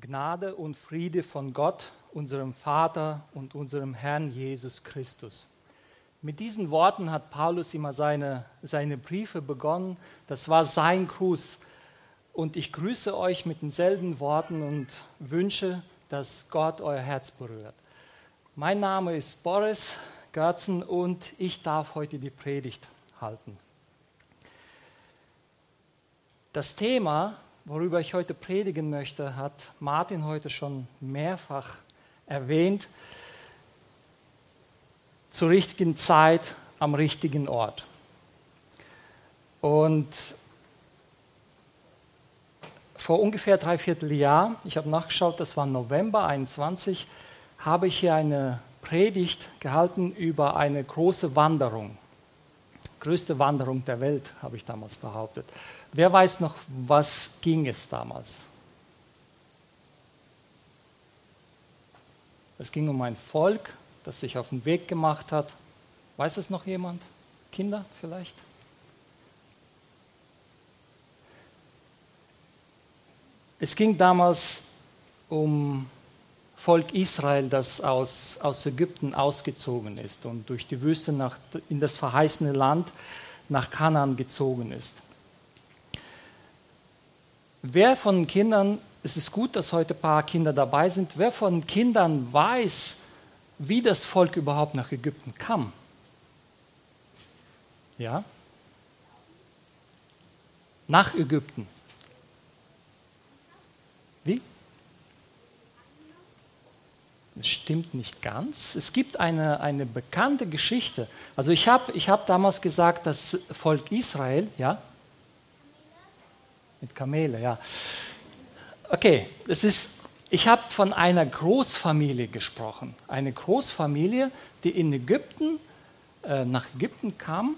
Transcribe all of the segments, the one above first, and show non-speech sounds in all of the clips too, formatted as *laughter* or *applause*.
Gnade und Friede von Gott, unserem Vater und unserem Herrn Jesus Christus. Mit diesen Worten hat Paulus immer seine, seine Briefe begonnen. Das war sein Gruß. Und ich grüße euch mit denselben Worten und wünsche, dass Gott euer Herz berührt. Mein Name ist Boris Görzen und ich darf heute die Predigt halten. Das Thema worüber ich heute predigen möchte, hat Martin heute schon mehrfach erwähnt. Zur richtigen Zeit am richtigen Ort. Und vor ungefähr dreiviertel Jahr, ich habe nachgeschaut, das war November 21, habe ich hier eine Predigt gehalten über eine große Wanderung. Größte Wanderung der Welt, habe ich damals behauptet. Wer weiß noch, was ging es damals? Es ging um ein Volk, das sich auf den Weg gemacht hat. Weiß es noch jemand? Kinder vielleicht? Es ging damals um Volk Israel, das aus, aus Ägypten ausgezogen ist und durch die Wüste nach, in das verheißene Land nach Kanaan gezogen ist. Wer von Kindern, es ist gut, dass heute ein paar Kinder dabei sind, wer von Kindern weiß, wie das Volk überhaupt nach Ägypten kam? Ja? Nach Ägypten. Wie? Das stimmt nicht ganz. Es gibt eine, eine bekannte Geschichte. Also ich habe ich hab damals gesagt, das Volk Israel, ja, mit Kamele, ja. Okay, es ist, ich habe von einer Großfamilie gesprochen. Eine Großfamilie, die in Ägypten, äh, nach Ägypten kam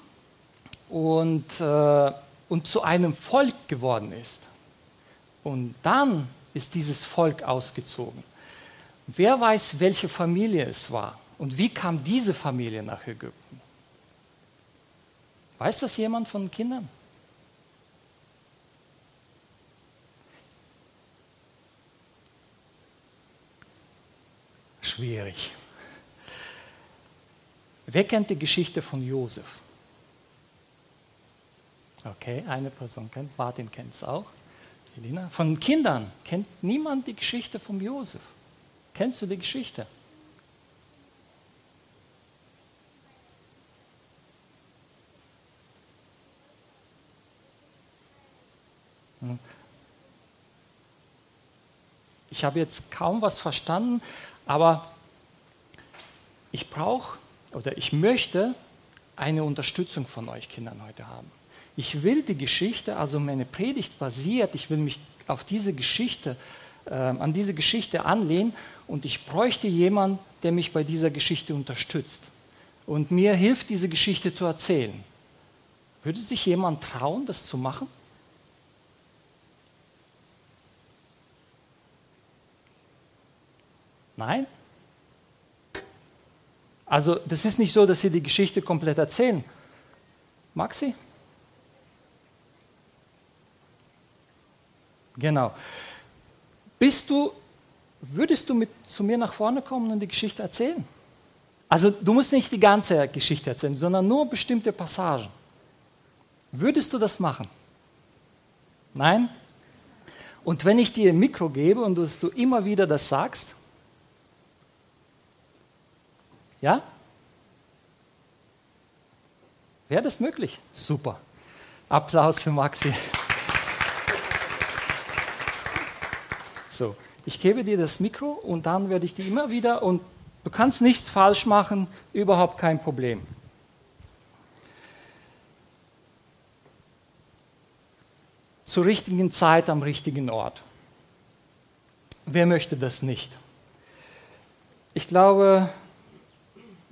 und, äh, und zu einem Volk geworden ist. Und dann ist dieses Volk ausgezogen. Wer weiß, welche Familie es war und wie kam diese Familie nach Ägypten? Weiß das jemand von Kindern? Schwierig. Wer kennt die Geschichte von Josef? Okay, eine Person kennt, Martin kennt es auch. Elina. Von Kindern kennt niemand die Geschichte von Josef. Kennst du die Geschichte? Hm. Ich habe jetzt kaum was verstanden, aber ich brauche oder ich möchte eine Unterstützung von euch Kindern heute haben. Ich will die Geschichte, also meine Predigt basiert, ich will mich auf diese Geschichte, äh, an diese Geschichte anlehnen und ich bräuchte jemanden, der mich bei dieser Geschichte unterstützt und mir hilft, diese Geschichte zu erzählen. Würde sich jemand trauen, das zu machen? Nein? Also das ist nicht so, dass Sie die Geschichte komplett erzählen. Maxi? Genau. Bist du, würdest du mit zu mir nach vorne kommen und die Geschichte erzählen? Also du musst nicht die ganze Geschichte erzählen, sondern nur bestimmte Passagen. Würdest du das machen? Nein? Und wenn ich dir ein Mikro gebe und du immer wieder das sagst, ja? Wäre das möglich? Super. Applaus für Maxi. So, ich gebe dir das Mikro und dann werde ich dir immer wieder und du kannst nichts falsch machen, überhaupt kein Problem. Zur richtigen Zeit am richtigen Ort. Wer möchte das nicht? Ich glaube,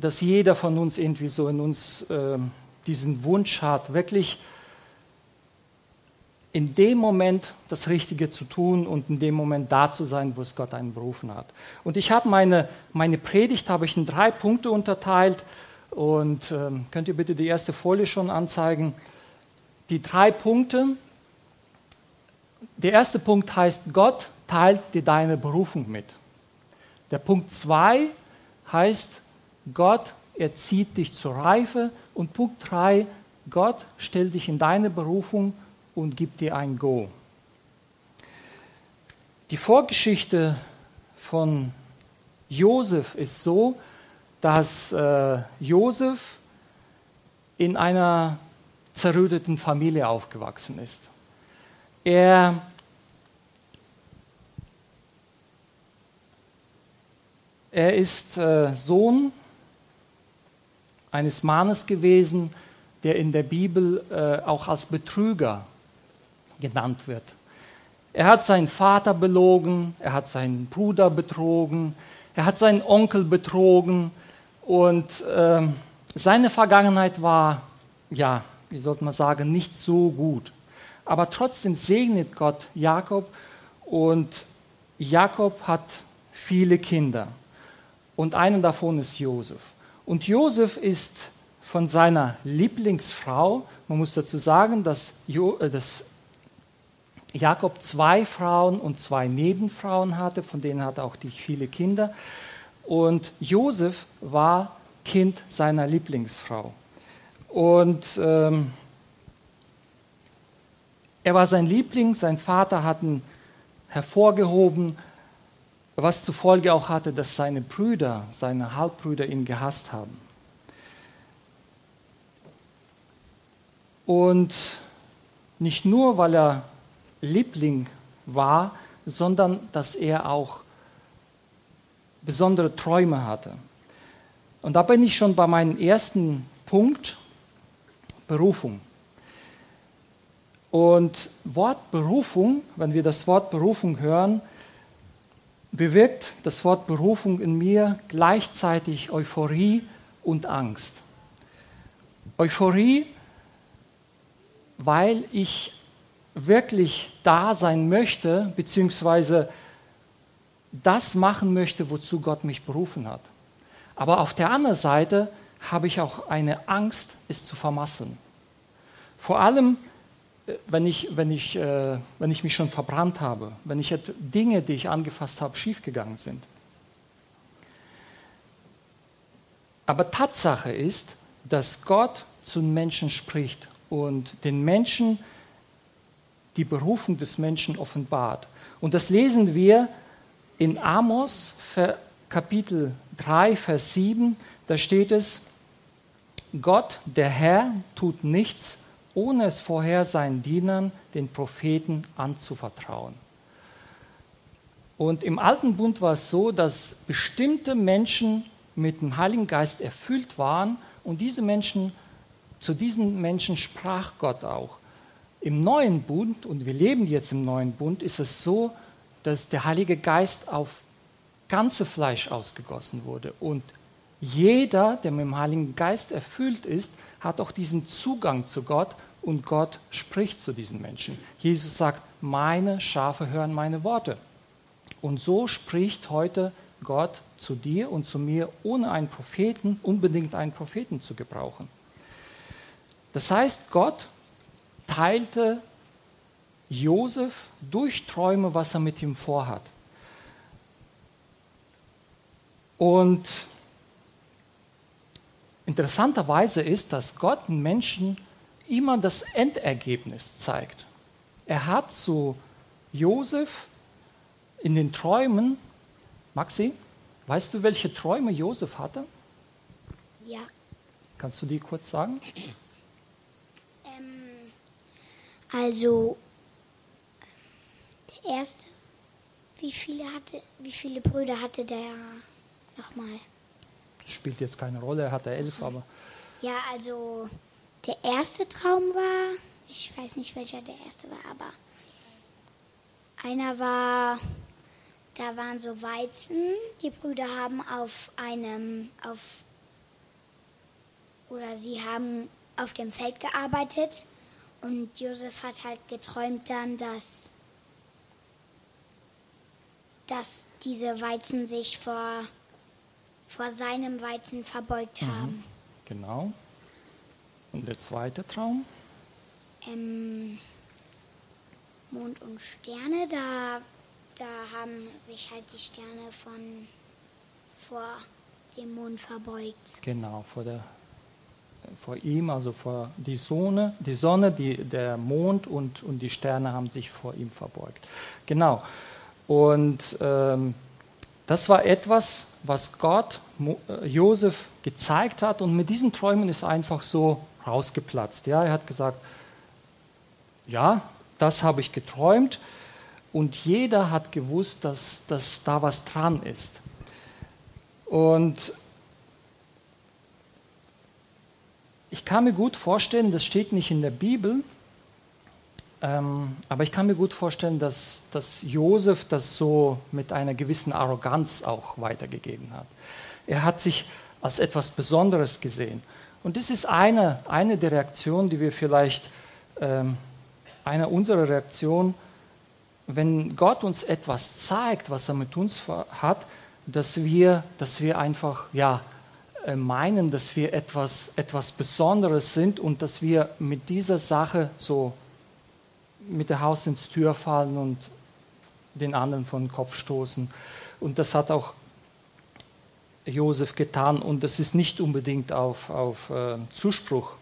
dass jeder von uns irgendwie so in uns äh, diesen Wunsch hat, wirklich in dem Moment das Richtige zu tun und in dem Moment da zu sein, wo es Gott einen berufen hat. Und ich habe meine, meine Predigt habe ich in drei Punkte unterteilt und äh, könnt ihr bitte die erste Folie schon anzeigen. Die drei Punkte. Der erste Punkt heißt Gott, teilt dir deine Berufung mit. Der Punkt 2 heißt, Gott erzieht dich zur Reife. Und Punkt 3, Gott stellt dich in deine Berufung und gibt dir ein Go. Die Vorgeschichte von Josef ist so, dass äh, Josef in einer zerrütteten Familie aufgewachsen ist. Er Er ist äh, Sohn eines Mannes gewesen, der in der Bibel äh, auch als Betrüger genannt wird. Er hat seinen Vater belogen, er hat seinen Bruder betrogen, er hat seinen Onkel betrogen und äh, seine Vergangenheit war, ja, wie sollte man sagen, nicht so gut. Aber trotzdem segnet Gott Jakob und Jakob hat viele Kinder und einen davon ist Josef. Und Josef ist von seiner Lieblingsfrau, man muss dazu sagen, dass, jo, äh, dass Jakob zwei Frauen und zwei Nebenfrauen hatte, von denen hatte auch die viele Kinder. Und Josef war Kind seiner Lieblingsfrau. Und ähm, er war sein Liebling, sein Vater hat ihn hervorgehoben was zur Folge auch hatte, dass seine Brüder, seine Halbbrüder ihn gehasst haben. Und nicht nur, weil er Liebling war, sondern dass er auch besondere Träume hatte. Und da bin ich schon bei meinem ersten Punkt, Berufung. Und Wort Berufung, wenn wir das Wort Berufung hören, bewirkt das Wort Berufung in mir gleichzeitig Euphorie und Angst. Euphorie, weil ich wirklich da sein möchte, beziehungsweise das machen möchte, wozu Gott mich berufen hat. Aber auf der anderen Seite habe ich auch eine Angst, es zu vermassen. Vor allem, wenn ich, wenn, ich, äh, wenn ich mich schon verbrannt habe, wenn ich Dinge, die ich angefasst habe, schiefgegangen sind. Aber Tatsache ist, dass Gott zu den Menschen spricht und den Menschen die Berufung des Menschen offenbart. Und das lesen wir in Amos Kapitel 3, Vers 7. Da steht es, Gott, der Herr, tut nichts ohne es vorher seinen Dienern, den Propheten, anzuvertrauen. Und im Alten Bund war es so, dass bestimmte Menschen mit dem Heiligen Geist erfüllt waren und diese Menschen, zu diesen Menschen sprach Gott auch. Im Neuen Bund, und wir leben jetzt im Neuen Bund, ist es so, dass der Heilige Geist auf ganze Fleisch ausgegossen wurde. Und jeder, der mit dem Heiligen Geist erfüllt ist, hat auch diesen Zugang zu Gott und Gott spricht zu diesen Menschen. Jesus sagt, meine Schafe hören meine Worte. Und so spricht heute Gott zu dir und zu mir, ohne einen Propheten, unbedingt einen Propheten zu gebrauchen. Das heißt, Gott teilte Josef durch Träume, was er mit ihm vorhat. Und interessanterweise ist, dass Gott Menschen immer das Endergebnis zeigt. Er hat zu Josef in den Träumen, Maxi, weißt du, welche Träume Josef hatte? Ja. Kannst du die kurz sagen? Ähm, also, der erste, wie viele, hatte, wie viele Brüder hatte der nochmal? Spielt jetzt keine Rolle, er hatte elf, aber. Ja, also der erste Traum war, ich weiß nicht welcher der erste war, aber einer war, da waren so Weizen, die Brüder haben auf einem, auf, oder sie haben auf dem Feld gearbeitet und Josef hat halt geträumt dann, dass, dass diese Weizen sich vor vor seinem Weizen verbeugt mhm. haben. Genau. Und der zweite Traum? Ähm, Mond und Sterne, da, da haben sich halt die Sterne von vor dem Mond verbeugt. Genau, vor, der, vor ihm, also vor die Sonne, die Sonne, die, der Mond und, und die Sterne haben sich vor ihm verbeugt. Genau. Und ähm, das war etwas, was Gott äh, Josef gezeigt hat und mit diesen Träumen ist einfach so rausgeplatzt. Ja, er hat gesagt, ja, das habe ich geträumt und jeder hat gewusst, dass, dass da was dran ist. Und ich kann mir gut vorstellen, das steht nicht in der Bibel, ähm, aber ich kann mir gut vorstellen, dass, dass Josef das so mit einer gewissen Arroganz auch weitergegeben hat. Er hat sich als etwas Besonderes gesehen. Und das ist eine, eine der Reaktionen, die wir vielleicht, ähm, eine unserer Reaktionen, wenn Gott uns etwas zeigt, was er mit uns hat, dass wir, dass wir einfach ja, äh, meinen, dass wir etwas, etwas Besonderes sind und dass wir mit dieser Sache so mit der Haus ins Tür fallen und den anderen vor den Kopf stoßen. Und das hat auch Josef getan und das ist nicht unbedingt auf, auf äh, Zuspruch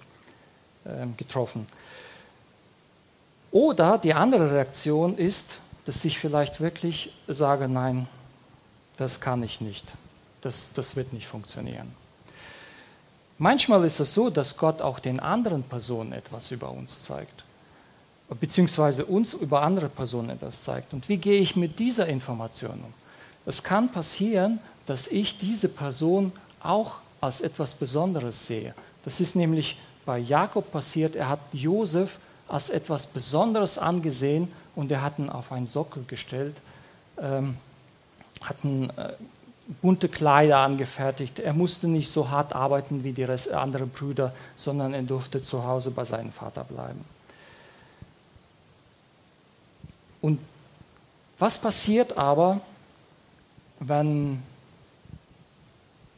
äh, getroffen. Oder die andere Reaktion ist, dass ich vielleicht wirklich sage, nein, das kann ich nicht. Das, das wird nicht funktionieren. Manchmal ist es so, dass Gott auch den anderen Personen etwas über uns zeigt, beziehungsweise uns über andere Personen etwas zeigt. Und wie gehe ich mit dieser Information um? Es kann passieren, dass ich diese Person auch als etwas Besonderes sehe. Das ist nämlich bei Jakob passiert. Er hat Josef als etwas Besonderes angesehen und er hat ihn auf einen Sockel gestellt. Ähm, hatten äh, bunte Kleider angefertigt. Er musste nicht so hart arbeiten wie die anderen Brüder, sondern er durfte zu Hause bei seinem Vater bleiben. Und was passiert aber, wenn,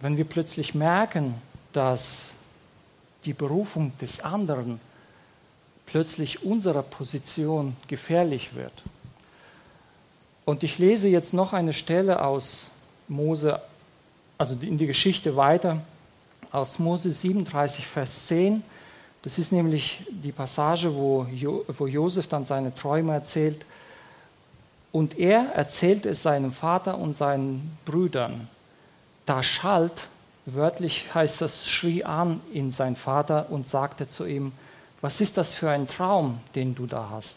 wenn wir plötzlich merken, dass die Berufung des anderen plötzlich unserer Position gefährlich wird? Und ich lese jetzt noch eine Stelle aus Mose, also in die Geschichte weiter, aus Mose 37, Vers 10. Das ist nämlich die Passage, wo, jo, wo Josef dann seine Träume erzählt. Und er erzählt es seinem Vater und seinen Brüdern. Da schalt, wörtlich heißt das, schrie an in sein Vater und sagte zu ihm, was ist das für ein Traum, den du da hast?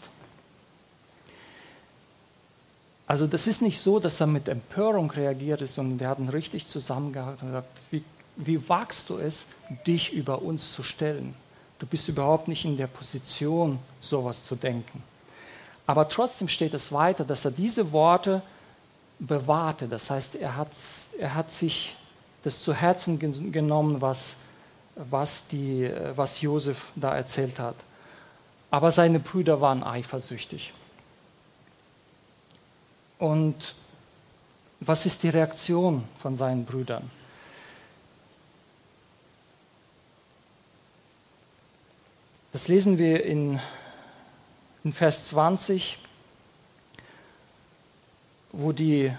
Also das ist nicht so, dass er mit Empörung reagiert ist, sondern der hat ihn richtig zusammengehalten und gesagt, wie, wie wagst du es, dich über uns zu stellen? Du bist überhaupt nicht in der Position, sowas zu denken. Aber trotzdem steht es weiter, dass er diese Worte bewahrte. Das heißt, er hat, er hat sich das zu Herzen genommen, was, was, die, was Josef da erzählt hat. Aber seine Brüder waren eifersüchtig. Und was ist die Reaktion von seinen Brüdern? Das lesen wir in, in Vers 20, wo die,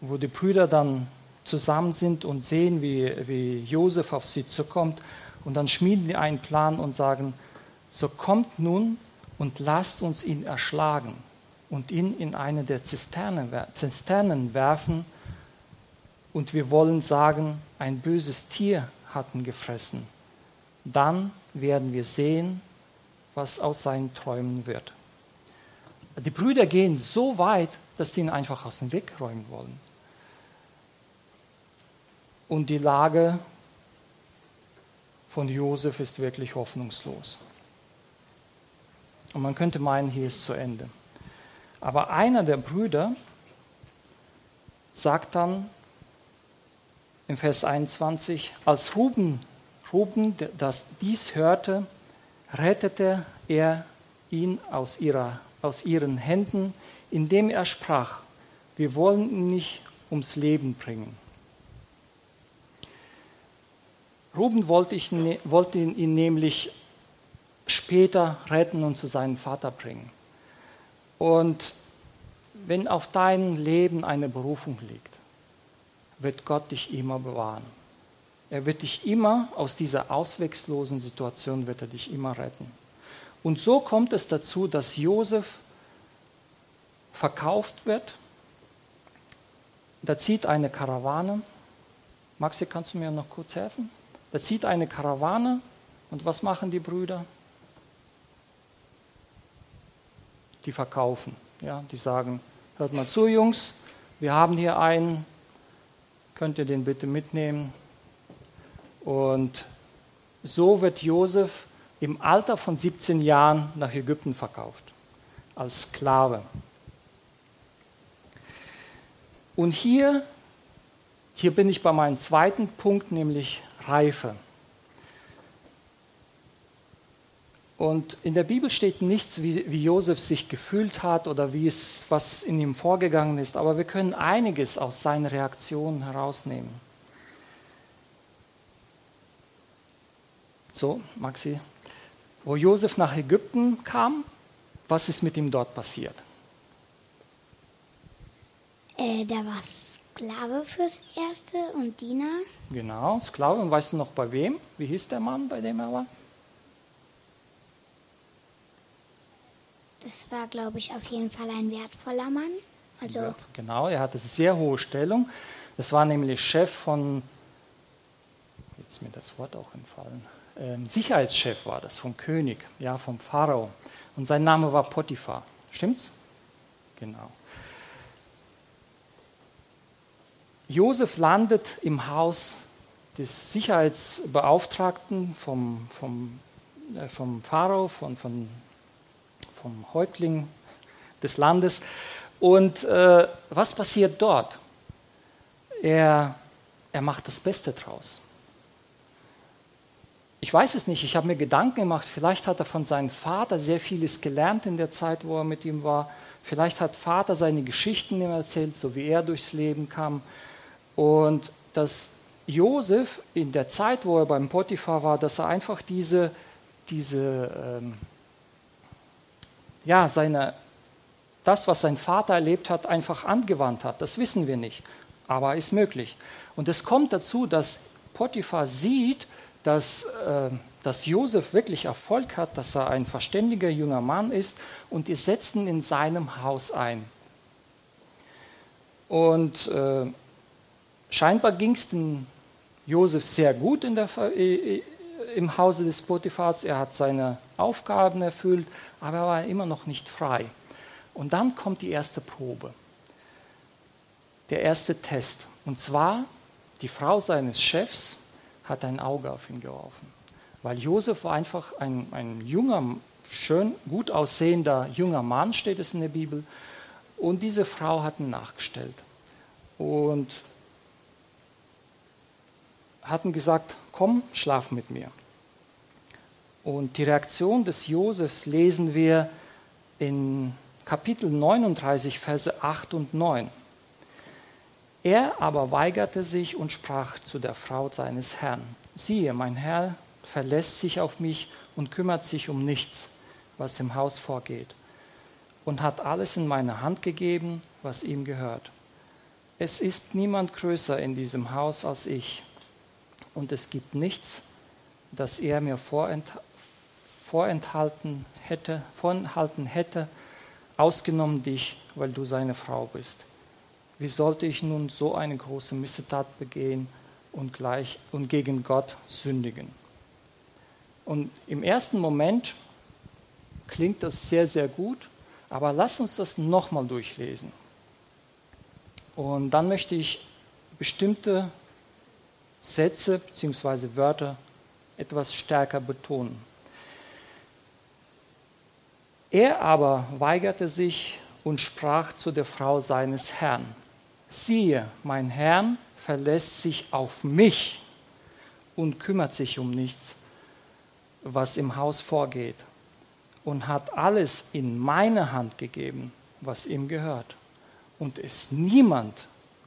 wo die Brüder dann zusammen sind und sehen, wie, wie Josef auf sie zukommt. Und dann schmieden die einen Plan und sagen, so kommt nun und lasst uns ihn erschlagen und ihn in eine der Zisternen, Zisternen werfen und wir wollen sagen, ein böses Tier hat ihn gefressen. Dann werden wir sehen, was aus seinen Träumen wird. Die Brüder gehen so weit, dass die ihn einfach aus dem Weg räumen wollen. Und die Lage von Josef ist wirklich hoffnungslos. Und man könnte meinen, hier ist zu Ende. Aber einer der Brüder sagt dann im Vers 21, als Ruben, Ruben das dies hörte, rettete er ihn aus, ihrer, aus ihren Händen, indem er sprach, wir wollen ihn nicht ums Leben bringen. Ruben wollte, ich, ne, wollte ihn nämlich später retten und zu seinem Vater bringen. Und wenn auf dein Leben eine Berufung liegt, wird Gott dich immer bewahren. Er wird dich immer aus dieser ausweglosen Situation wird er dich immer retten. Und so kommt es dazu, dass Josef verkauft wird. Da zieht eine Karawane. Maxi, kannst du mir noch kurz helfen? Da zieht eine Karawane und was machen die Brüder? Die verkaufen. Ja, die sagen, hört mal zu, Jungs, wir haben hier einen, könnt ihr den bitte mitnehmen? Und so wird Josef im Alter von 17 Jahren nach Ägypten verkauft, als Sklave. Und hier, hier bin ich bei meinem zweiten Punkt, nämlich Reife. Und in der Bibel steht nichts, wie, wie Josef sich gefühlt hat oder wie es, was in ihm vorgegangen ist, aber wir können einiges aus seinen Reaktionen herausnehmen. So, Maxi, wo Josef nach Ägypten kam, was ist mit ihm dort passiert? Äh, der war Sklave fürs Erste und Diener. Genau, Sklave. Und weißt du noch bei wem? Wie hieß der Mann, bei dem er war? Das war, glaube ich, auf jeden Fall ein wertvoller Mann. Also ja, genau, er hatte eine sehr hohe Stellung. Das war nämlich Chef von, jetzt ist mir das Wort auch entfallen, ähm, Sicherheitschef war das, vom König, ja, vom Pharao. Und sein Name war Potiphar. Stimmt's? Genau. Josef landet im Haus des Sicherheitsbeauftragten vom, vom, äh, vom Pharao, von, von, vom Häuptling des Landes. Und äh, was passiert dort? Er, er macht das Beste draus. Ich weiß es nicht, ich habe mir Gedanken gemacht, vielleicht hat er von seinem Vater sehr vieles gelernt in der Zeit, wo er mit ihm war. Vielleicht hat Vater seine Geschichten ihm erzählt, so wie er durchs Leben kam. Und dass Josef in der Zeit, wo er beim Potiphar war, dass er einfach diese, diese ähm, ja, seine, das, was sein Vater erlebt hat, einfach angewandt hat. Das wissen wir nicht, aber ist möglich. Und es kommt dazu, dass Potiphar sieht, dass, äh, dass Josef wirklich Erfolg hat, dass er ein verständiger junger Mann ist und die setzen in seinem Haus ein. Und äh, Scheinbar ging es dem Josef sehr gut in der, äh, im Hause des Potiphars. Er hat seine Aufgaben erfüllt, aber er war immer noch nicht frei. Und dann kommt die erste Probe, der erste Test. Und zwar, die Frau seines Chefs hat ein Auge auf ihn geworfen. Weil Josef war einfach ein, ein junger, schön, gut aussehender junger Mann, steht es in der Bibel. Und diese Frau hat ihn nachgestellt. Und hatten gesagt, komm, schlaf mit mir. Und die Reaktion des Josefs lesen wir in Kapitel 39, Verse 8 und 9. Er aber weigerte sich und sprach zu der Frau seines Herrn, siehe, mein Herr verlässt sich auf mich und kümmert sich um nichts, was im Haus vorgeht, und hat alles in meine Hand gegeben, was ihm gehört. Es ist niemand größer in diesem Haus als ich, und es gibt nichts, das er mir vorenthalten hätte, vorenthalten hätte, ausgenommen dich, weil du seine Frau bist. Wie sollte ich nun so eine große Missetat begehen und, gleich, und gegen Gott sündigen? Und im ersten Moment klingt das sehr, sehr gut, aber lass uns das nochmal durchlesen. Und dann möchte ich bestimmte Sätze bzw. Wörter etwas stärker betonen. Er aber weigerte sich und sprach zu der Frau seines Herrn, siehe, mein Herr verlässt sich auf mich und kümmert sich um nichts, was im Haus vorgeht, und hat alles in meine Hand gegeben, was ihm gehört. Und ist niemand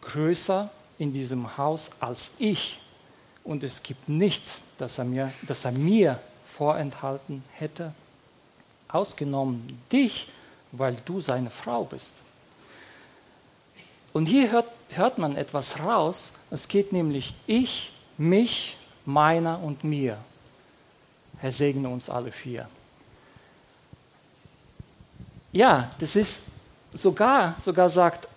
größer in diesem Haus als ich und es gibt nichts, das er mir, das er mir vorenthalten hätte, ausgenommen dich, weil du seine Frau bist. Und hier hört, hört man etwas raus. Es geht nämlich ich, mich, meiner und mir. Herr segne uns alle vier. Ja, das ist sogar, sogar sagt,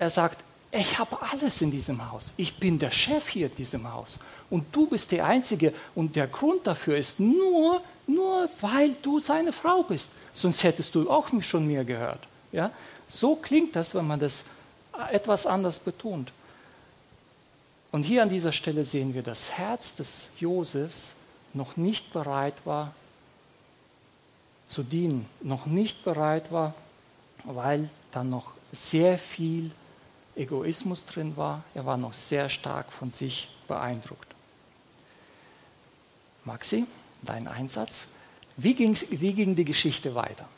er sagt, ich habe alles in diesem Haus. Ich bin der Chef hier in diesem Haus. Und du bist der Einzige. Und der Grund dafür ist nur, nur weil du seine Frau bist. Sonst hättest du auch schon mir gehört. Ja? So klingt das, wenn man das etwas anders betont. Und hier an dieser Stelle sehen wir, das Herz des Josefs noch nicht bereit war zu dienen, noch nicht bereit war, weil da noch sehr viel Egoismus drin war. Er war noch sehr stark von sich beeindruckt. Maxi, dein Einsatz. Wie, ging's, wie ging die Geschichte weiter?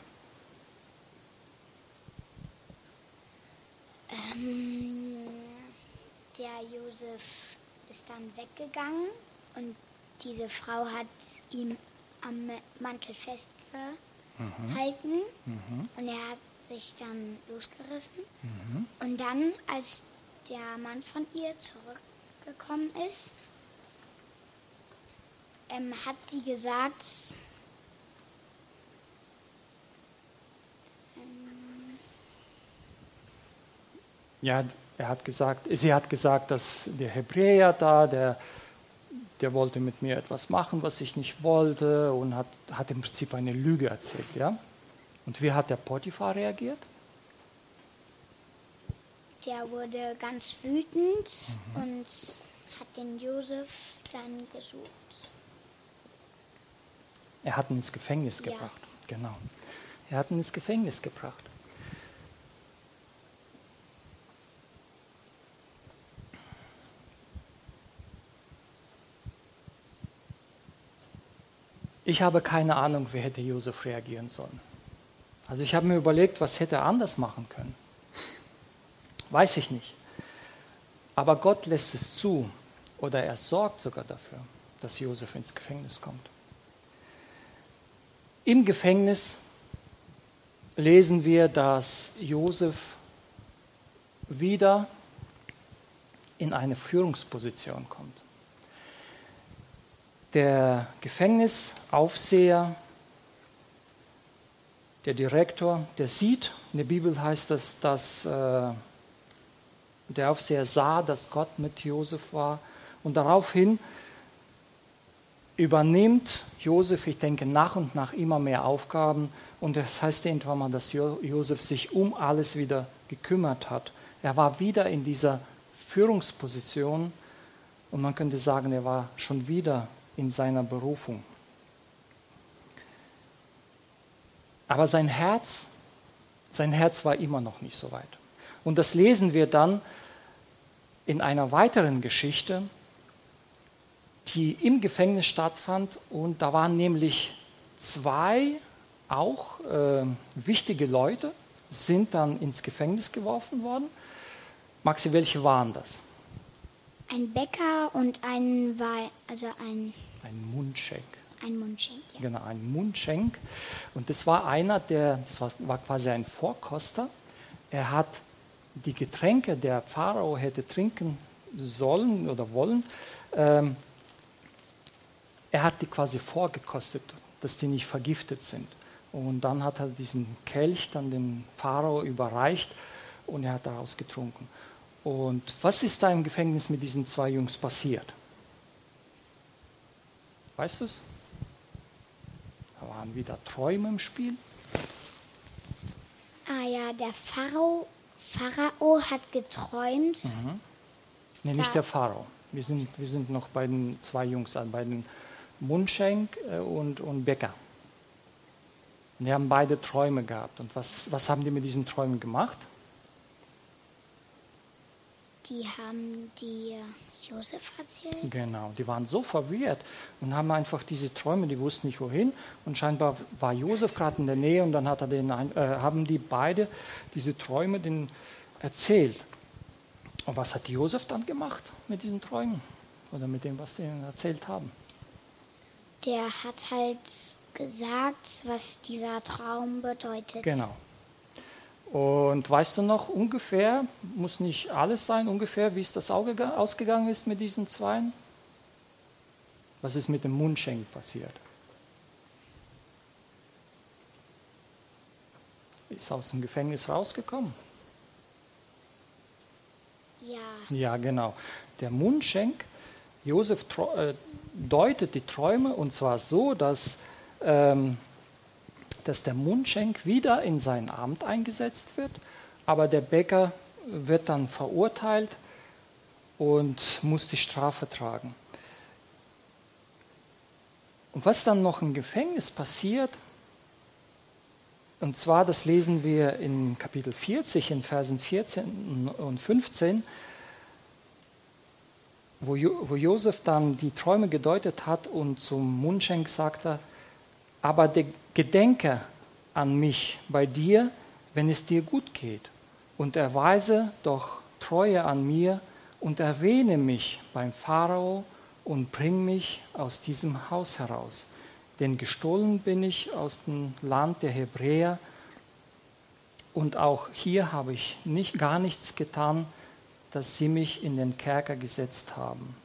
Der Josef ist dann weggegangen und diese Frau hat ihm am Mantel festgehalten mhm. und er hat sich dann losgerissen. Mhm. Und dann, als der Mann von ihr zurückgekommen ist, ähm, hat sie gesagt, ja, er hat gesagt, sie hat gesagt, dass der Hebräer da, der, der wollte mit mir etwas machen, was ich nicht wollte und hat, hat im Prinzip eine Lüge erzählt. Ja? Und wie hat der Potiphar reagiert? Der wurde ganz wütend mhm. und hat den Josef dann gesucht. Er hat ihn ins Gefängnis ja. gebracht. Genau. Er hat ihn ins Gefängnis gebracht. Ich habe keine Ahnung, wie hätte Josef reagieren sollen. Also ich habe mir überlegt, was hätte er anders machen können. Weiß ich nicht. Aber Gott lässt es zu oder er sorgt sogar dafür, dass Josef ins Gefängnis kommt. Im Gefängnis lesen wir, dass Josef wieder in eine Führungsposition kommt. Der Gefängnisaufseher der Direktor, der sieht, in der Bibel heißt es, dass äh, der Aufseher sah, dass Gott mit Josef war und daraufhin übernimmt Josef, ich denke, nach und nach immer mehr Aufgaben und das heißt irgendwann mal, dass Josef sich um alles wieder gekümmert hat. Er war wieder in dieser Führungsposition und man könnte sagen, er war schon wieder in seiner Berufung. Aber sein Herz, sein Herz war immer noch nicht so weit. Und das lesen wir dann in einer weiteren Geschichte, die im Gefängnis stattfand. Und da waren nämlich zwei auch äh, wichtige Leute, sind dann ins Gefängnis geworfen worden. Maxi, welche waren das? Ein Bäcker und ein Wein, also ein. Ein Mundschenk. Ein Mundschenk, ja. Genau, ein Mundschenk. Und das war einer, der, das war, war quasi ein Vorkoster. Er hat die Getränke, der Pharao hätte trinken sollen oder wollen, ähm, er hat die quasi vorgekostet, dass die nicht vergiftet sind. Und dann hat er diesen Kelch dann dem Pharao überreicht und er hat daraus getrunken. Und was ist da im Gefängnis mit diesen zwei Jungs passiert? Weißt du es? Da waren wieder Träume im Spiel. Ah ja, der Pharao, Pharao hat geträumt. Mhm. Nee, nicht der Pharao. Wir sind, wir sind noch bei den zwei Jungs, also bei den Mundschenk äh, und, und Becker. die haben beide Träume gehabt. Und was, was haben die mit diesen Träumen gemacht? Die haben die Josef erzählt? Genau, die waren so verwirrt und haben einfach diese Träume, die wussten nicht wohin. Und scheinbar war Josef gerade in der Nähe und dann hat er den, äh, haben die beide diese Träume den erzählt. Und was hat Josef dann gemacht mit diesen Träumen? Oder mit dem, was die ihnen erzählt haben? Der hat halt gesagt, was dieser Traum bedeutet. Genau. Und weißt du noch ungefähr, muss nicht alles sein, ungefähr, wie es das Auge ausgegangen ist mit diesen Zweien? Was ist mit dem Mundschenk passiert? Ist aus dem Gefängnis rausgekommen? Ja. Ja, genau. Der Mundschenk, Josef äh, deutet die Träume und zwar so, dass, ähm, dass der Mundschenk wieder in sein Amt eingesetzt wird, aber der Bäcker wird dann verurteilt und muss die Strafe tragen. Und was dann noch im Gefängnis passiert, und zwar, das lesen wir in Kapitel 40, in Versen 14 und 15, wo, jo wo Josef dann die Träume gedeutet hat und zum Mundschenk sagte, aber gedenke an mich bei dir, wenn es dir gut geht, und erweise doch Treue an mir und erwähne mich beim Pharao und bring mich aus diesem Haus heraus. Denn gestohlen bin ich aus dem Land der Hebräer und auch hier habe ich nicht, gar nichts getan, dass sie mich in den Kerker gesetzt haben.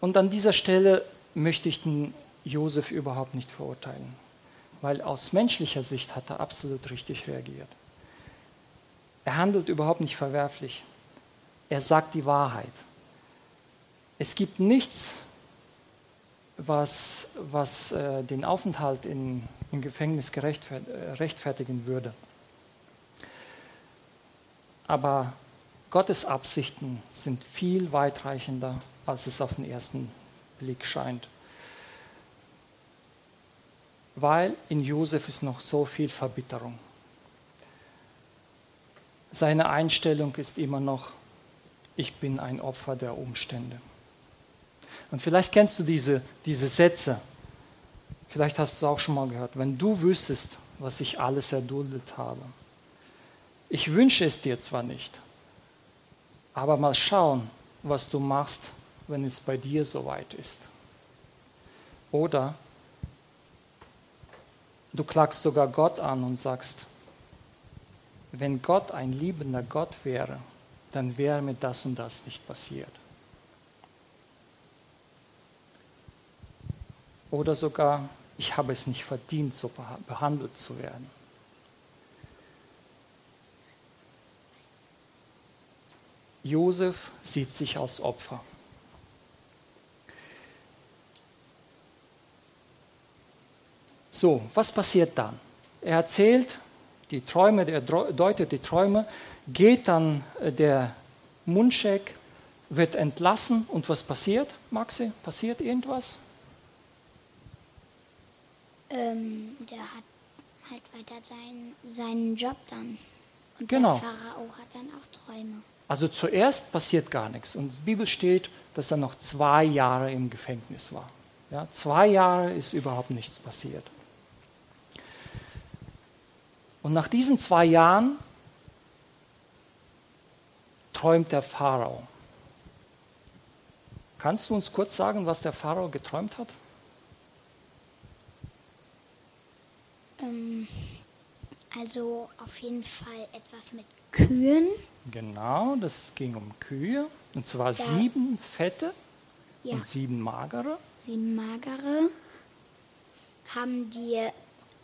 Und an dieser Stelle möchte ich den Josef überhaupt nicht verurteilen, weil aus menschlicher Sicht hat er absolut richtig reagiert. Er handelt überhaupt nicht verwerflich. Er sagt die Wahrheit. Es gibt nichts, was, was äh, den Aufenthalt in, im Gefängnis rechtfertigen würde. Aber Gottes Absichten sind viel weitreichender, als es auf den ersten Blick scheint. Weil in Josef ist noch so viel Verbitterung. Seine Einstellung ist immer noch, ich bin ein Opfer der Umstände. Und vielleicht kennst du diese, diese Sätze. Vielleicht hast du auch schon mal gehört. Wenn du wüsstest, was ich alles erduldet habe. Ich wünsche es dir zwar nicht, aber mal schauen, was du machst, wenn es bei dir soweit ist. Oder du klagst sogar Gott an und sagst, wenn Gott ein liebender Gott wäre, dann wäre mir das und das nicht passiert. Oder sogar, ich habe es nicht verdient, so behandelt zu werden. Josef sieht sich als Opfer. So, was passiert dann? Er erzählt die Träume, er deutet die Träume, geht dann äh, der Mundschenk, wird entlassen und was passiert, Maxi? Passiert irgendwas? Ähm, der hat halt weiter sein, seinen Job dann. Und genau. der Pharao hat dann auch Träume. Also zuerst passiert gar nichts. Und der Bibel steht, dass er noch zwei Jahre im Gefängnis war. Ja, zwei Jahre ist überhaupt nichts passiert. Und nach diesen zwei Jahren träumt der Pharao. Kannst du uns kurz sagen, was der Pharao geträumt hat? Ähm, also auf jeden Fall etwas mit Kühen. Genau, das ging um Kühe. Und zwar ja. sieben fette ja. und sieben magere. Sieben magere haben die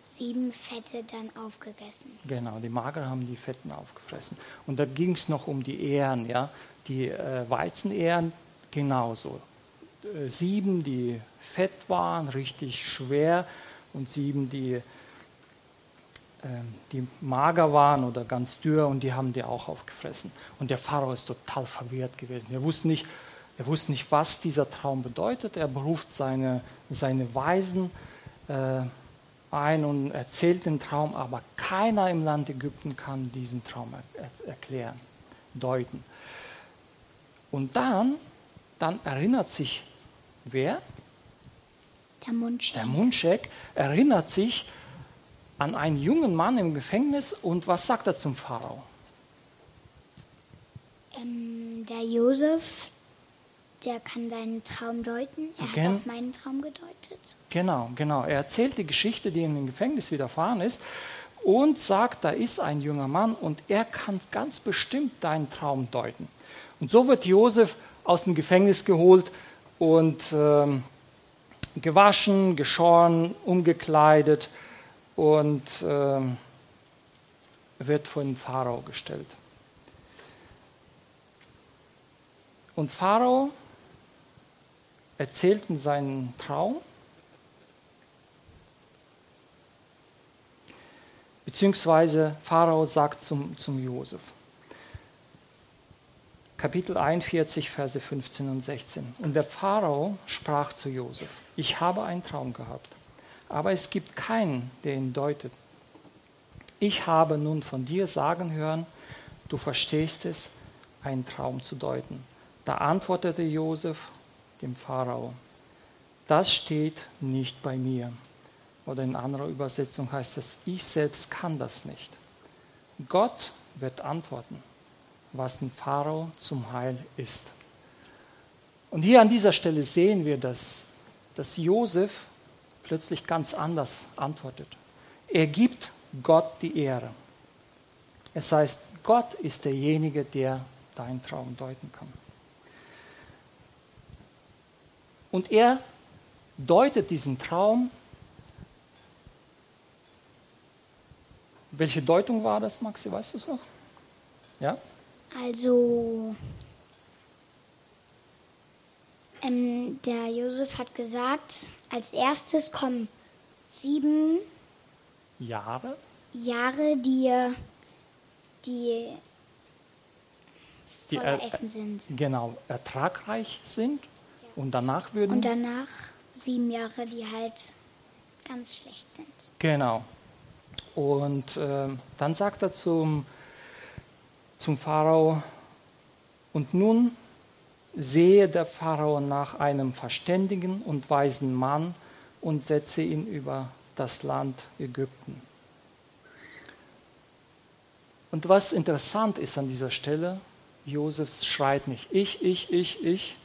sieben Fette dann aufgegessen. Genau, die magere haben die Fetten aufgefressen. Und da ging es noch um die Ähren, ja. Die äh, Weizenähren genauso. Äh, sieben, die fett waren, richtig schwer, und sieben, die ähm, die mager waren oder ganz dürr und die haben die auch aufgefressen. Und der Pharao ist total verwirrt gewesen. Er wusste nicht, er wusste nicht was dieser Traum bedeutet. Er beruft seine, seine Weisen äh, ein und erzählt den Traum, aber keiner im Land Ägypten kann diesen Traum er, er, erklären, deuten. Und dann, dann erinnert sich wer? Der Mundschenk. Der Mundschenk erinnert sich, an einen jungen Mann im Gefängnis und was sagt er zum Pharao? Ähm, der Josef, der kann seinen Traum deuten. Er Gen hat auch meinen Traum gedeutet. Genau, genau. Er erzählt die Geschichte, die ihm im Gefängnis widerfahren ist. und sagt, da ist ein junger Mann und er kann ganz bestimmt deinen Traum deuten. Und so wird Josef aus dem Gefängnis geholt und ähm, gewaschen, geschoren, umgekleidet und ähm, wird vor den Pharao gestellt. Und Pharao erzählt in seinen Traum, beziehungsweise Pharao sagt zum, zum Josef. Kapitel 41, Verse 15 und 16. Und der Pharao sprach zu Josef: Ich habe einen Traum gehabt, aber es gibt keinen, der ihn deutet. Ich habe nun von dir sagen hören, du verstehst es, einen Traum zu deuten. Da antwortete Josef dem Pharao: Das steht nicht bei mir. Oder in anderer Übersetzung heißt es, ich selbst kann das nicht. Gott wird antworten, was dem Pharao zum Heil ist. Und hier an dieser Stelle sehen wir, dass, dass Josef plötzlich ganz anders antwortet. Er gibt Gott die Ehre. Es heißt, Gott ist derjenige, der deinen Traum deuten kann. Und er deutet diesen Traum Welche Deutung war das, Maxi? Weißt du es noch? Ja? Also, ähm, der Josef hat gesagt, als erstes kommen sieben Jahre, Jahre die, die, die voller er, Essen sind. genau ertragreich sind. Und danach würden. Und danach sieben Jahre, die halt ganz schlecht sind. Genau. Und äh, dann sagt er zum, zum Pharao, und nun sehe der Pharao nach einem verständigen und weisen Mann und setze ihn über das Land Ägypten. Und was interessant ist an dieser Stelle, Josef schreit nicht ich, ich, ich, ich,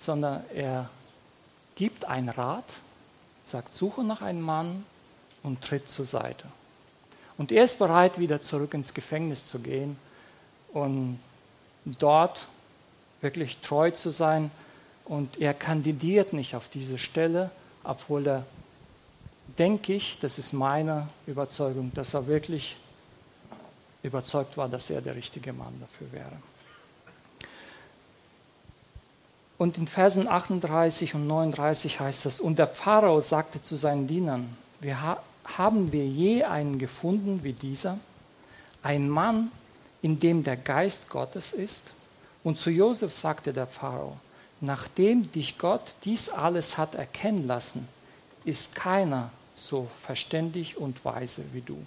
sondern er gibt einen Rat, sagt, suche nach einem Mann, und tritt zur Seite. Und er ist bereit, wieder zurück ins Gefängnis zu gehen und dort wirklich treu zu sein. Und er kandidiert nicht auf diese Stelle, obwohl er, denke ich, das ist meine Überzeugung, dass er wirklich überzeugt war, dass er der richtige Mann dafür wäre. Und in Versen 38 und 39 heißt es, und der Pharao sagte zu seinen Dienern, wir, haben wir je einen gefunden wie dieser? Ein Mann, in dem der Geist Gottes ist? Und zu Josef sagte der Pharao, nachdem dich Gott dies alles hat erkennen lassen, ist keiner so verständig und weise wie du.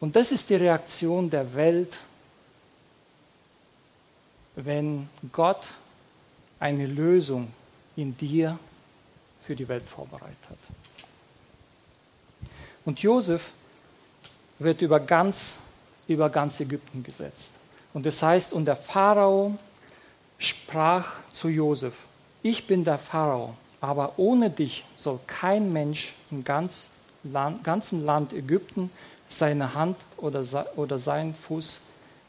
Und das ist die Reaktion der Welt, wenn Gott eine Lösung in dir für die Welt vorbereitet hat. Und Josef wird über ganz, über ganz Ägypten gesetzt. Und es das heißt, und der Pharao sprach zu Josef, ich bin der Pharao, aber ohne dich soll kein Mensch im ganz Land, ganzen Land Ägypten seine Hand oder, oder seinen Fuß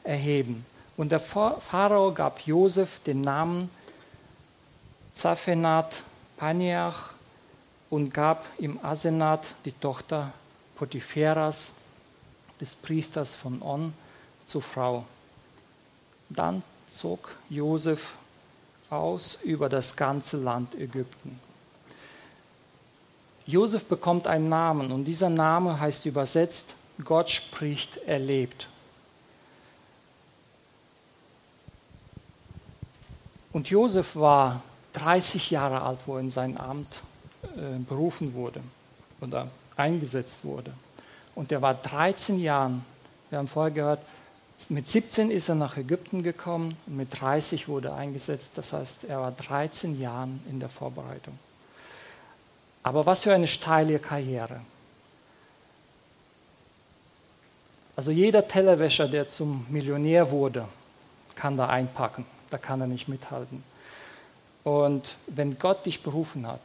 erheben. Und der Pharao gab Josef den Namen Zaphenat Paneach und gab im Asenat die Tochter Potipheras, des Priesters von On, zur Frau. Dann zog Josef aus über das ganze Land Ägypten. Josef bekommt einen Namen und dieser Name heißt übersetzt, Gott spricht, er lebt. Und Josef war 30 Jahre alt, wo er in sein Amt äh, berufen wurde oder eingesetzt wurde. Und er war 13 Jahren, wir haben vorher gehört, mit 17 ist er nach Ägypten gekommen und mit 30 wurde er eingesetzt. Das heißt, er war 13 Jahren in der Vorbereitung. Aber was für eine steile Karriere. Also jeder Tellerwäscher, der zum Millionär wurde, kann da einpacken. Da kann er nicht mithalten. Und wenn Gott dich berufen hat,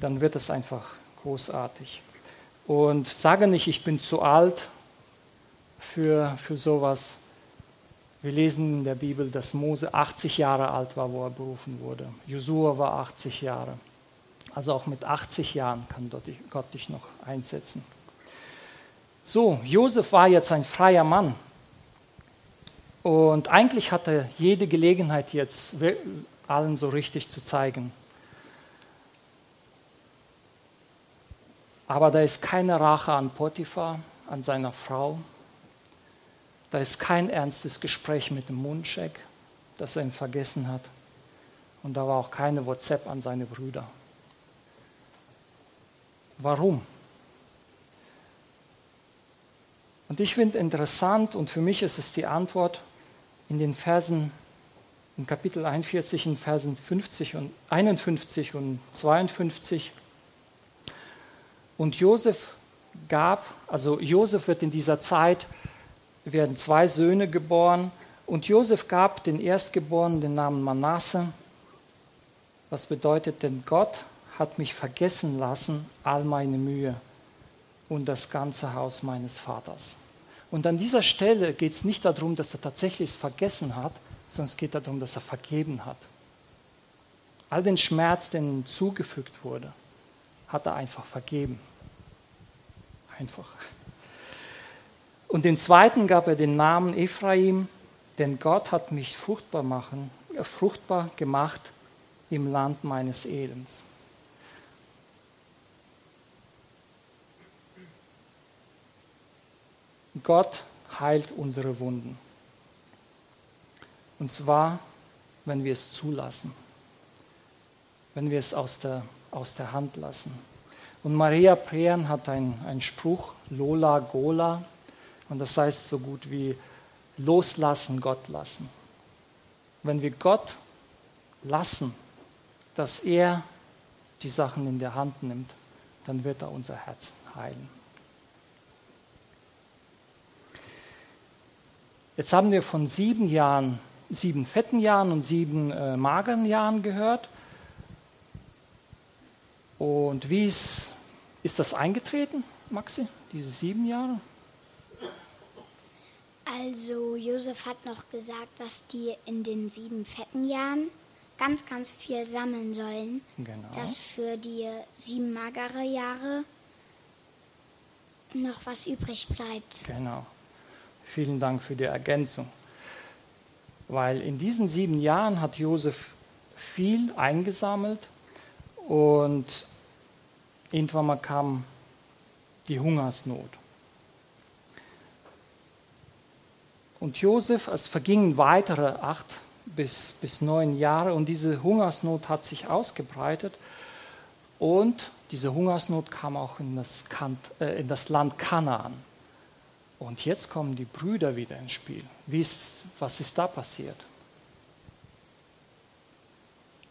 dann wird es einfach großartig. Und sage nicht, ich bin zu alt für, für sowas. Wir lesen in der Bibel, dass Mose 80 Jahre alt war, wo er berufen wurde. Josua war 80 Jahre. Also auch mit 80 Jahren kann Gott dich noch einsetzen. So, Josef war jetzt ein freier Mann. Und eigentlich hatte er jede Gelegenheit jetzt, allen so richtig zu zeigen. Aber da ist keine Rache an Potiphar, an seiner Frau. Da ist kein ernstes Gespräch mit dem Mundscheck, das er ihn vergessen hat. Und da war auch keine WhatsApp an seine Brüder. Warum? Und ich finde interessant, und für mich ist es die Antwort in den Versen, in Kapitel 41, in Versen 50 und 51 und 52. Und Josef gab, also Josef wird in dieser Zeit, werden zwei Söhne geboren und Josef gab den Erstgeborenen den Namen Manasse. Was bedeutet denn Gott hat mich vergessen lassen all meine Mühe und das ganze Haus meines Vaters. Und an dieser Stelle geht es nicht darum, dass er tatsächlich es vergessen hat, sondern es geht darum, dass er vergeben hat. All den Schmerz, der ihm zugefügt wurde, hat er einfach vergeben. Einfach. Und den zweiten gab er den Namen Ephraim, denn Gott hat mich fruchtbar, machen, äh, fruchtbar gemacht im Land meines Elends. Gott heilt unsere Wunden. Und zwar, wenn wir es zulassen, wenn wir es aus der, aus der Hand lassen. Und Maria Prean hat einen Spruch, Lola Gola, und das heißt so gut wie loslassen, Gott lassen. Wenn wir Gott lassen, dass er die Sachen in der Hand nimmt, dann wird er unser Herz heilen. Jetzt haben wir von sieben Jahren, sieben fetten Jahren und sieben äh, mageren Jahren gehört. Und wie ist, ist das eingetreten, Maxi, diese sieben Jahre? Also Josef hat noch gesagt, dass die in den sieben fetten Jahren ganz, ganz viel sammeln sollen. Genau. Dass für die sieben magere Jahre noch was übrig bleibt. Genau. Vielen Dank für die Ergänzung. Weil in diesen sieben Jahren hat Josef viel eingesammelt und irgendwann kam die Hungersnot. Und Josef, es vergingen weitere acht bis, bis neun Jahre und diese Hungersnot hat sich ausgebreitet und diese Hungersnot kam auch in das, Kant, äh, in das Land Kanaan. Und jetzt kommen die Brüder wieder ins Spiel. Ist, was ist da passiert?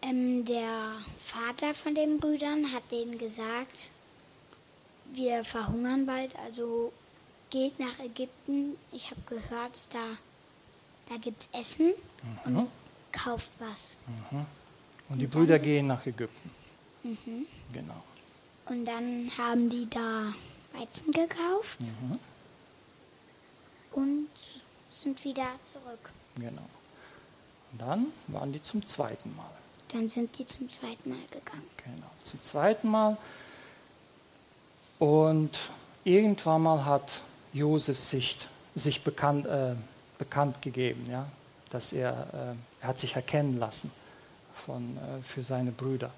Ähm, der Vater von den Brüdern hat denen gesagt, wir verhungern bald, also geht nach Ägypten. Ich habe gehört, da, da gibt es Essen mhm. und kauft was. Mhm. Und, und die Brüder gehen nach Ägypten. Mhm. Genau. Und dann haben die da Weizen gekauft. Mhm und sind wieder zurück. Genau. Und dann waren die zum zweiten Mal. Dann sind die zum zweiten Mal gegangen. Genau, zum zweiten Mal. Und irgendwann mal hat Josef sich, sich bekannt, äh, bekannt gegeben, ja? dass er, äh, er hat sich erkennen lassen von, äh, für seine Brüder.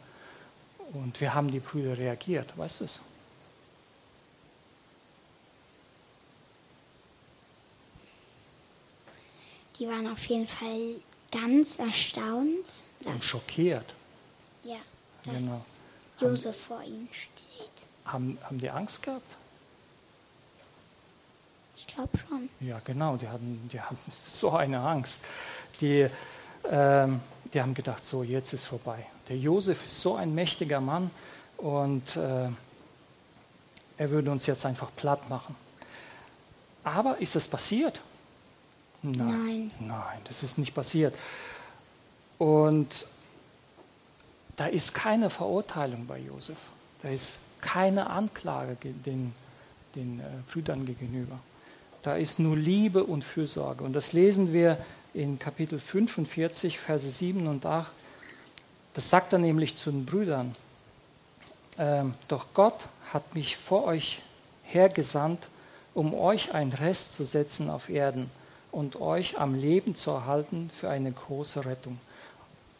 Und wie haben die Brüder reagiert, weißt du es? Die waren auf jeden Fall ganz erstaunt. Und schockiert. Ja, dass genau. Josef vor ihnen steht. Haben, haben die Angst gehabt? Ich glaube schon. Ja, genau, die hatten, die hatten *laughs* so eine Angst. Die, ähm, die haben gedacht, so, jetzt ist vorbei. Der Josef ist so ein mächtiger Mann und äh, er würde uns jetzt einfach platt machen. Aber ist es passiert? Nein. Nein, das ist nicht passiert. Und da ist keine Verurteilung bei Josef. Da ist keine Anklage den, den äh, Brüdern gegenüber. Da ist nur Liebe und Fürsorge. Und das lesen wir in Kapitel 45, Verse 7 und 8. Das sagt er nämlich zu den Brüdern. Ähm, Doch Gott hat mich vor euch hergesandt, um euch ein Rest zu setzen auf Erden und euch am Leben zu erhalten für eine große Rettung.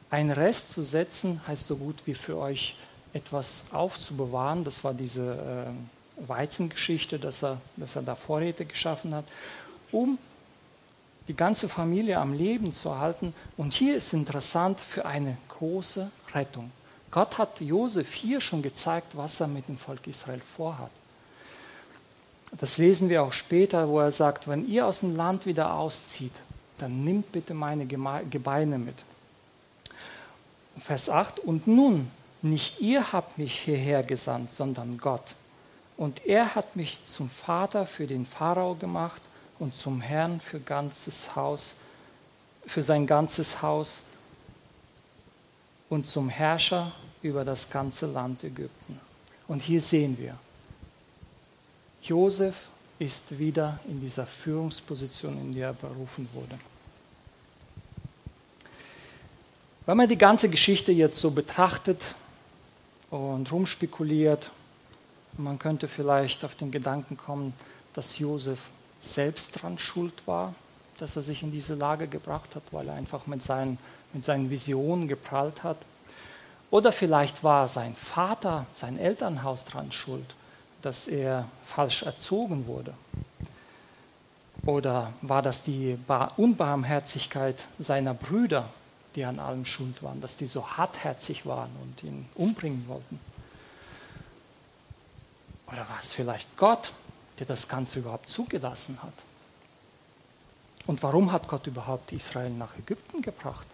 Ein Rest zu setzen heißt so gut wie für euch etwas aufzubewahren. Das war diese äh, Weizengeschichte, dass er, dass er da Vorräte geschaffen hat, um die ganze Familie am Leben zu erhalten. Und hier ist interessant für eine große Rettung. Gott hat Josef hier schon gezeigt, was er mit dem Volk Israel vorhat. Das lesen wir auch später, wo er sagt, wenn ihr aus dem Land wieder auszieht, dann nimmt bitte meine Gebeine mit. Vers 8, und nun, nicht ihr habt mich hierher gesandt, sondern Gott. Und er hat mich zum Vater für den Pharao gemacht und zum Herrn für ganzes Haus, für sein ganzes Haus und zum Herrscher über das ganze Land Ägypten. Und hier sehen wir, Josef ist wieder in dieser Führungsposition, in der er berufen wurde. Wenn man die ganze Geschichte jetzt so betrachtet und rumspekuliert, man könnte vielleicht auf den Gedanken kommen, dass Josef selbst dran schuld war, dass er sich in diese Lage gebracht hat, weil er einfach mit seinen, mit seinen Visionen geprallt hat. Oder vielleicht war sein Vater, sein Elternhaus dran schuld, dass er falsch erzogen wurde. Oder war das die Unbarmherzigkeit seiner Brüder, die an allem schuld waren, dass die so hartherzig waren und ihn umbringen wollten? Oder war es vielleicht Gott, der das Ganze überhaupt zugelassen hat? Und warum hat Gott überhaupt Israel nach Ägypten gebracht?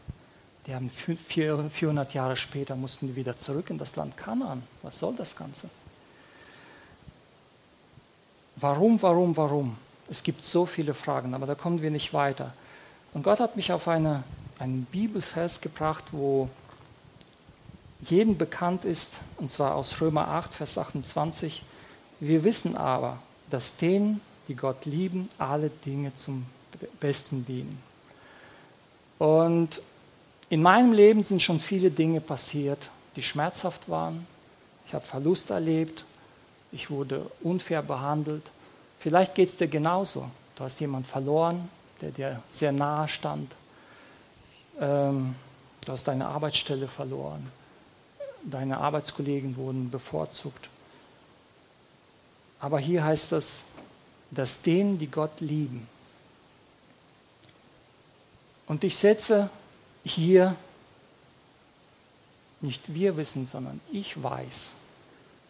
Die haben 400 Jahre später mussten die wieder zurück in das Land Kanaan. Was soll das Ganze? Warum, warum, warum? Es gibt so viele Fragen, aber da kommen wir nicht weiter. Und Gott hat mich auf eine einen Bibelvers gebracht, wo jedem bekannt ist, und zwar aus Römer 8, Vers 28. Wir wissen aber, dass denen, die Gott lieben, alle Dinge zum Besten dienen. Und in meinem Leben sind schon viele Dinge passiert, die schmerzhaft waren. Ich habe Verlust erlebt. Ich wurde unfair behandelt. Vielleicht geht es dir genauso. Du hast jemanden verloren, der dir sehr nahe stand. Ähm, du hast deine Arbeitsstelle verloren. Deine Arbeitskollegen wurden bevorzugt. Aber hier heißt das, dass denen, die Gott lieben. Und ich setze hier nicht wir wissen, sondern ich weiß,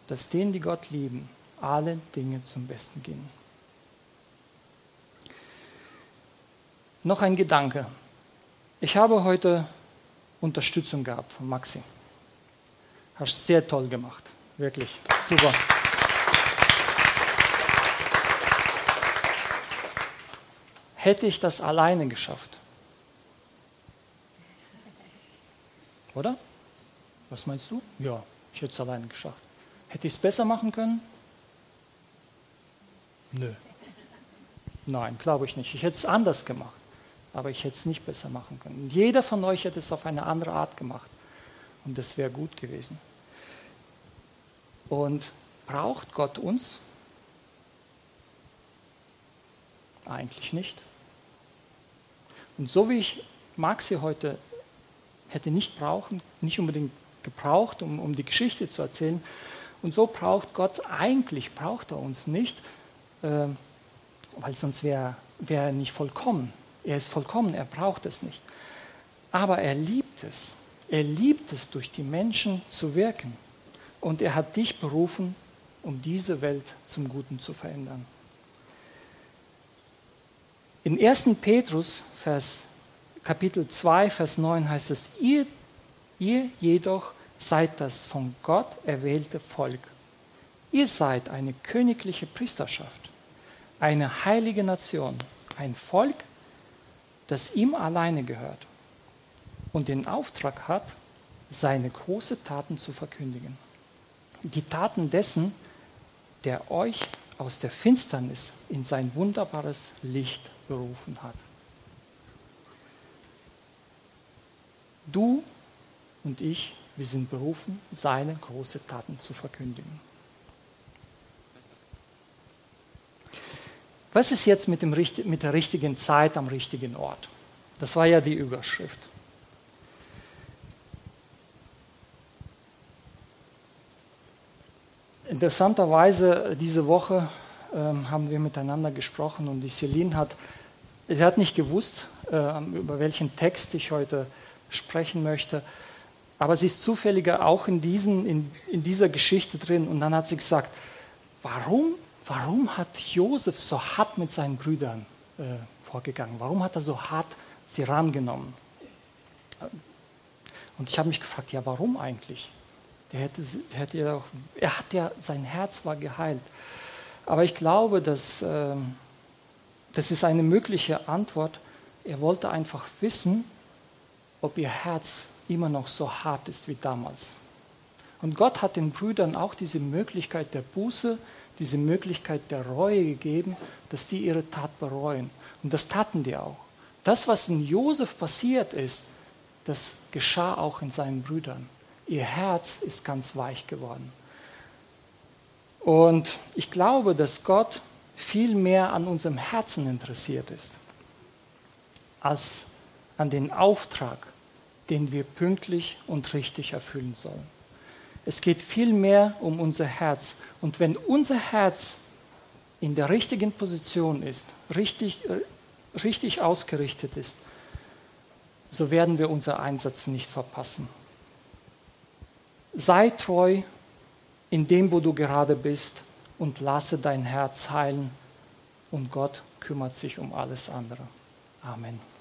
dass denen, die Gott lieben, alle Dinge zum Besten gehen. Noch ein Gedanke, ich habe heute Unterstützung gehabt von Maxi. Hast sehr toll gemacht. Wirklich. Super. Hätte ich das alleine geschafft? Oder? Was meinst du? Ja, ich hätte es alleine geschafft. Hätte ich es besser machen können? Nö. Nein, glaube ich nicht. Ich hätte es anders gemacht aber ich hätte es nicht besser machen können. Jeder von euch hätte es auf eine andere Art gemacht und das wäre gut gewesen. Und braucht Gott uns? Eigentlich nicht. Und so wie ich Maxi heute hätte nicht brauchen, nicht unbedingt gebraucht, um, um die Geschichte zu erzählen, und so braucht Gott, eigentlich braucht er uns nicht, äh, weil sonst wäre wär er nicht vollkommen. Er ist vollkommen, er braucht es nicht. Aber er liebt es. Er liebt es, durch die Menschen zu wirken. Und er hat dich berufen, um diese Welt zum Guten zu verändern. In 1. Petrus, Vers, Kapitel 2, Vers 9 heißt es, ihr, ihr jedoch seid das von Gott erwählte Volk. Ihr seid eine königliche Priesterschaft, eine heilige Nation, ein Volk, das ihm alleine gehört und den Auftrag hat, seine großen Taten zu verkündigen. Die Taten dessen, der euch aus der Finsternis in sein wunderbares Licht berufen hat. Du und ich, wir sind berufen, seine große Taten zu verkündigen. Was ist jetzt mit, dem, mit der richtigen Zeit am richtigen Ort? Das war ja die Überschrift. Interessanterweise, diese Woche ähm, haben wir miteinander gesprochen und die Celine hat, sie hat nicht gewusst, äh, über welchen Text ich heute sprechen möchte, aber sie ist zufälliger auch in, diesen, in, in dieser Geschichte drin und dann hat sie gesagt, warum, warum hat Josef so hart mit seinen Brüdern äh, vorgegangen? Warum hat er so hart sie rangenommen? Und ich habe mich gefragt, ja, warum eigentlich? Der hätte, der hätte ja auch, er hat ja, sein Herz war geheilt. Aber ich glaube, dass, äh, das ist eine mögliche Antwort. Er wollte einfach wissen, ob ihr Herz immer noch so hart ist wie damals. Und Gott hat den Brüdern auch diese Möglichkeit der Buße, diese Möglichkeit der Reue gegeben, dass die ihre Tat bereuen. Und das taten die auch. Das, was in Josef passiert ist, das geschah auch in seinen Brüdern. Ihr Herz ist ganz weich geworden. Und ich glaube, dass Gott viel mehr an unserem Herzen interessiert ist, als an den Auftrag, den wir pünktlich und richtig erfüllen sollen. Es geht viel mehr um unser Herz. Und wenn unser Herz in der richtigen Position ist, richtig, richtig ausgerichtet ist, so werden wir unseren Einsatz nicht verpassen. Sei treu in dem, wo du gerade bist und lasse dein Herz heilen und Gott kümmert sich um alles andere. Amen.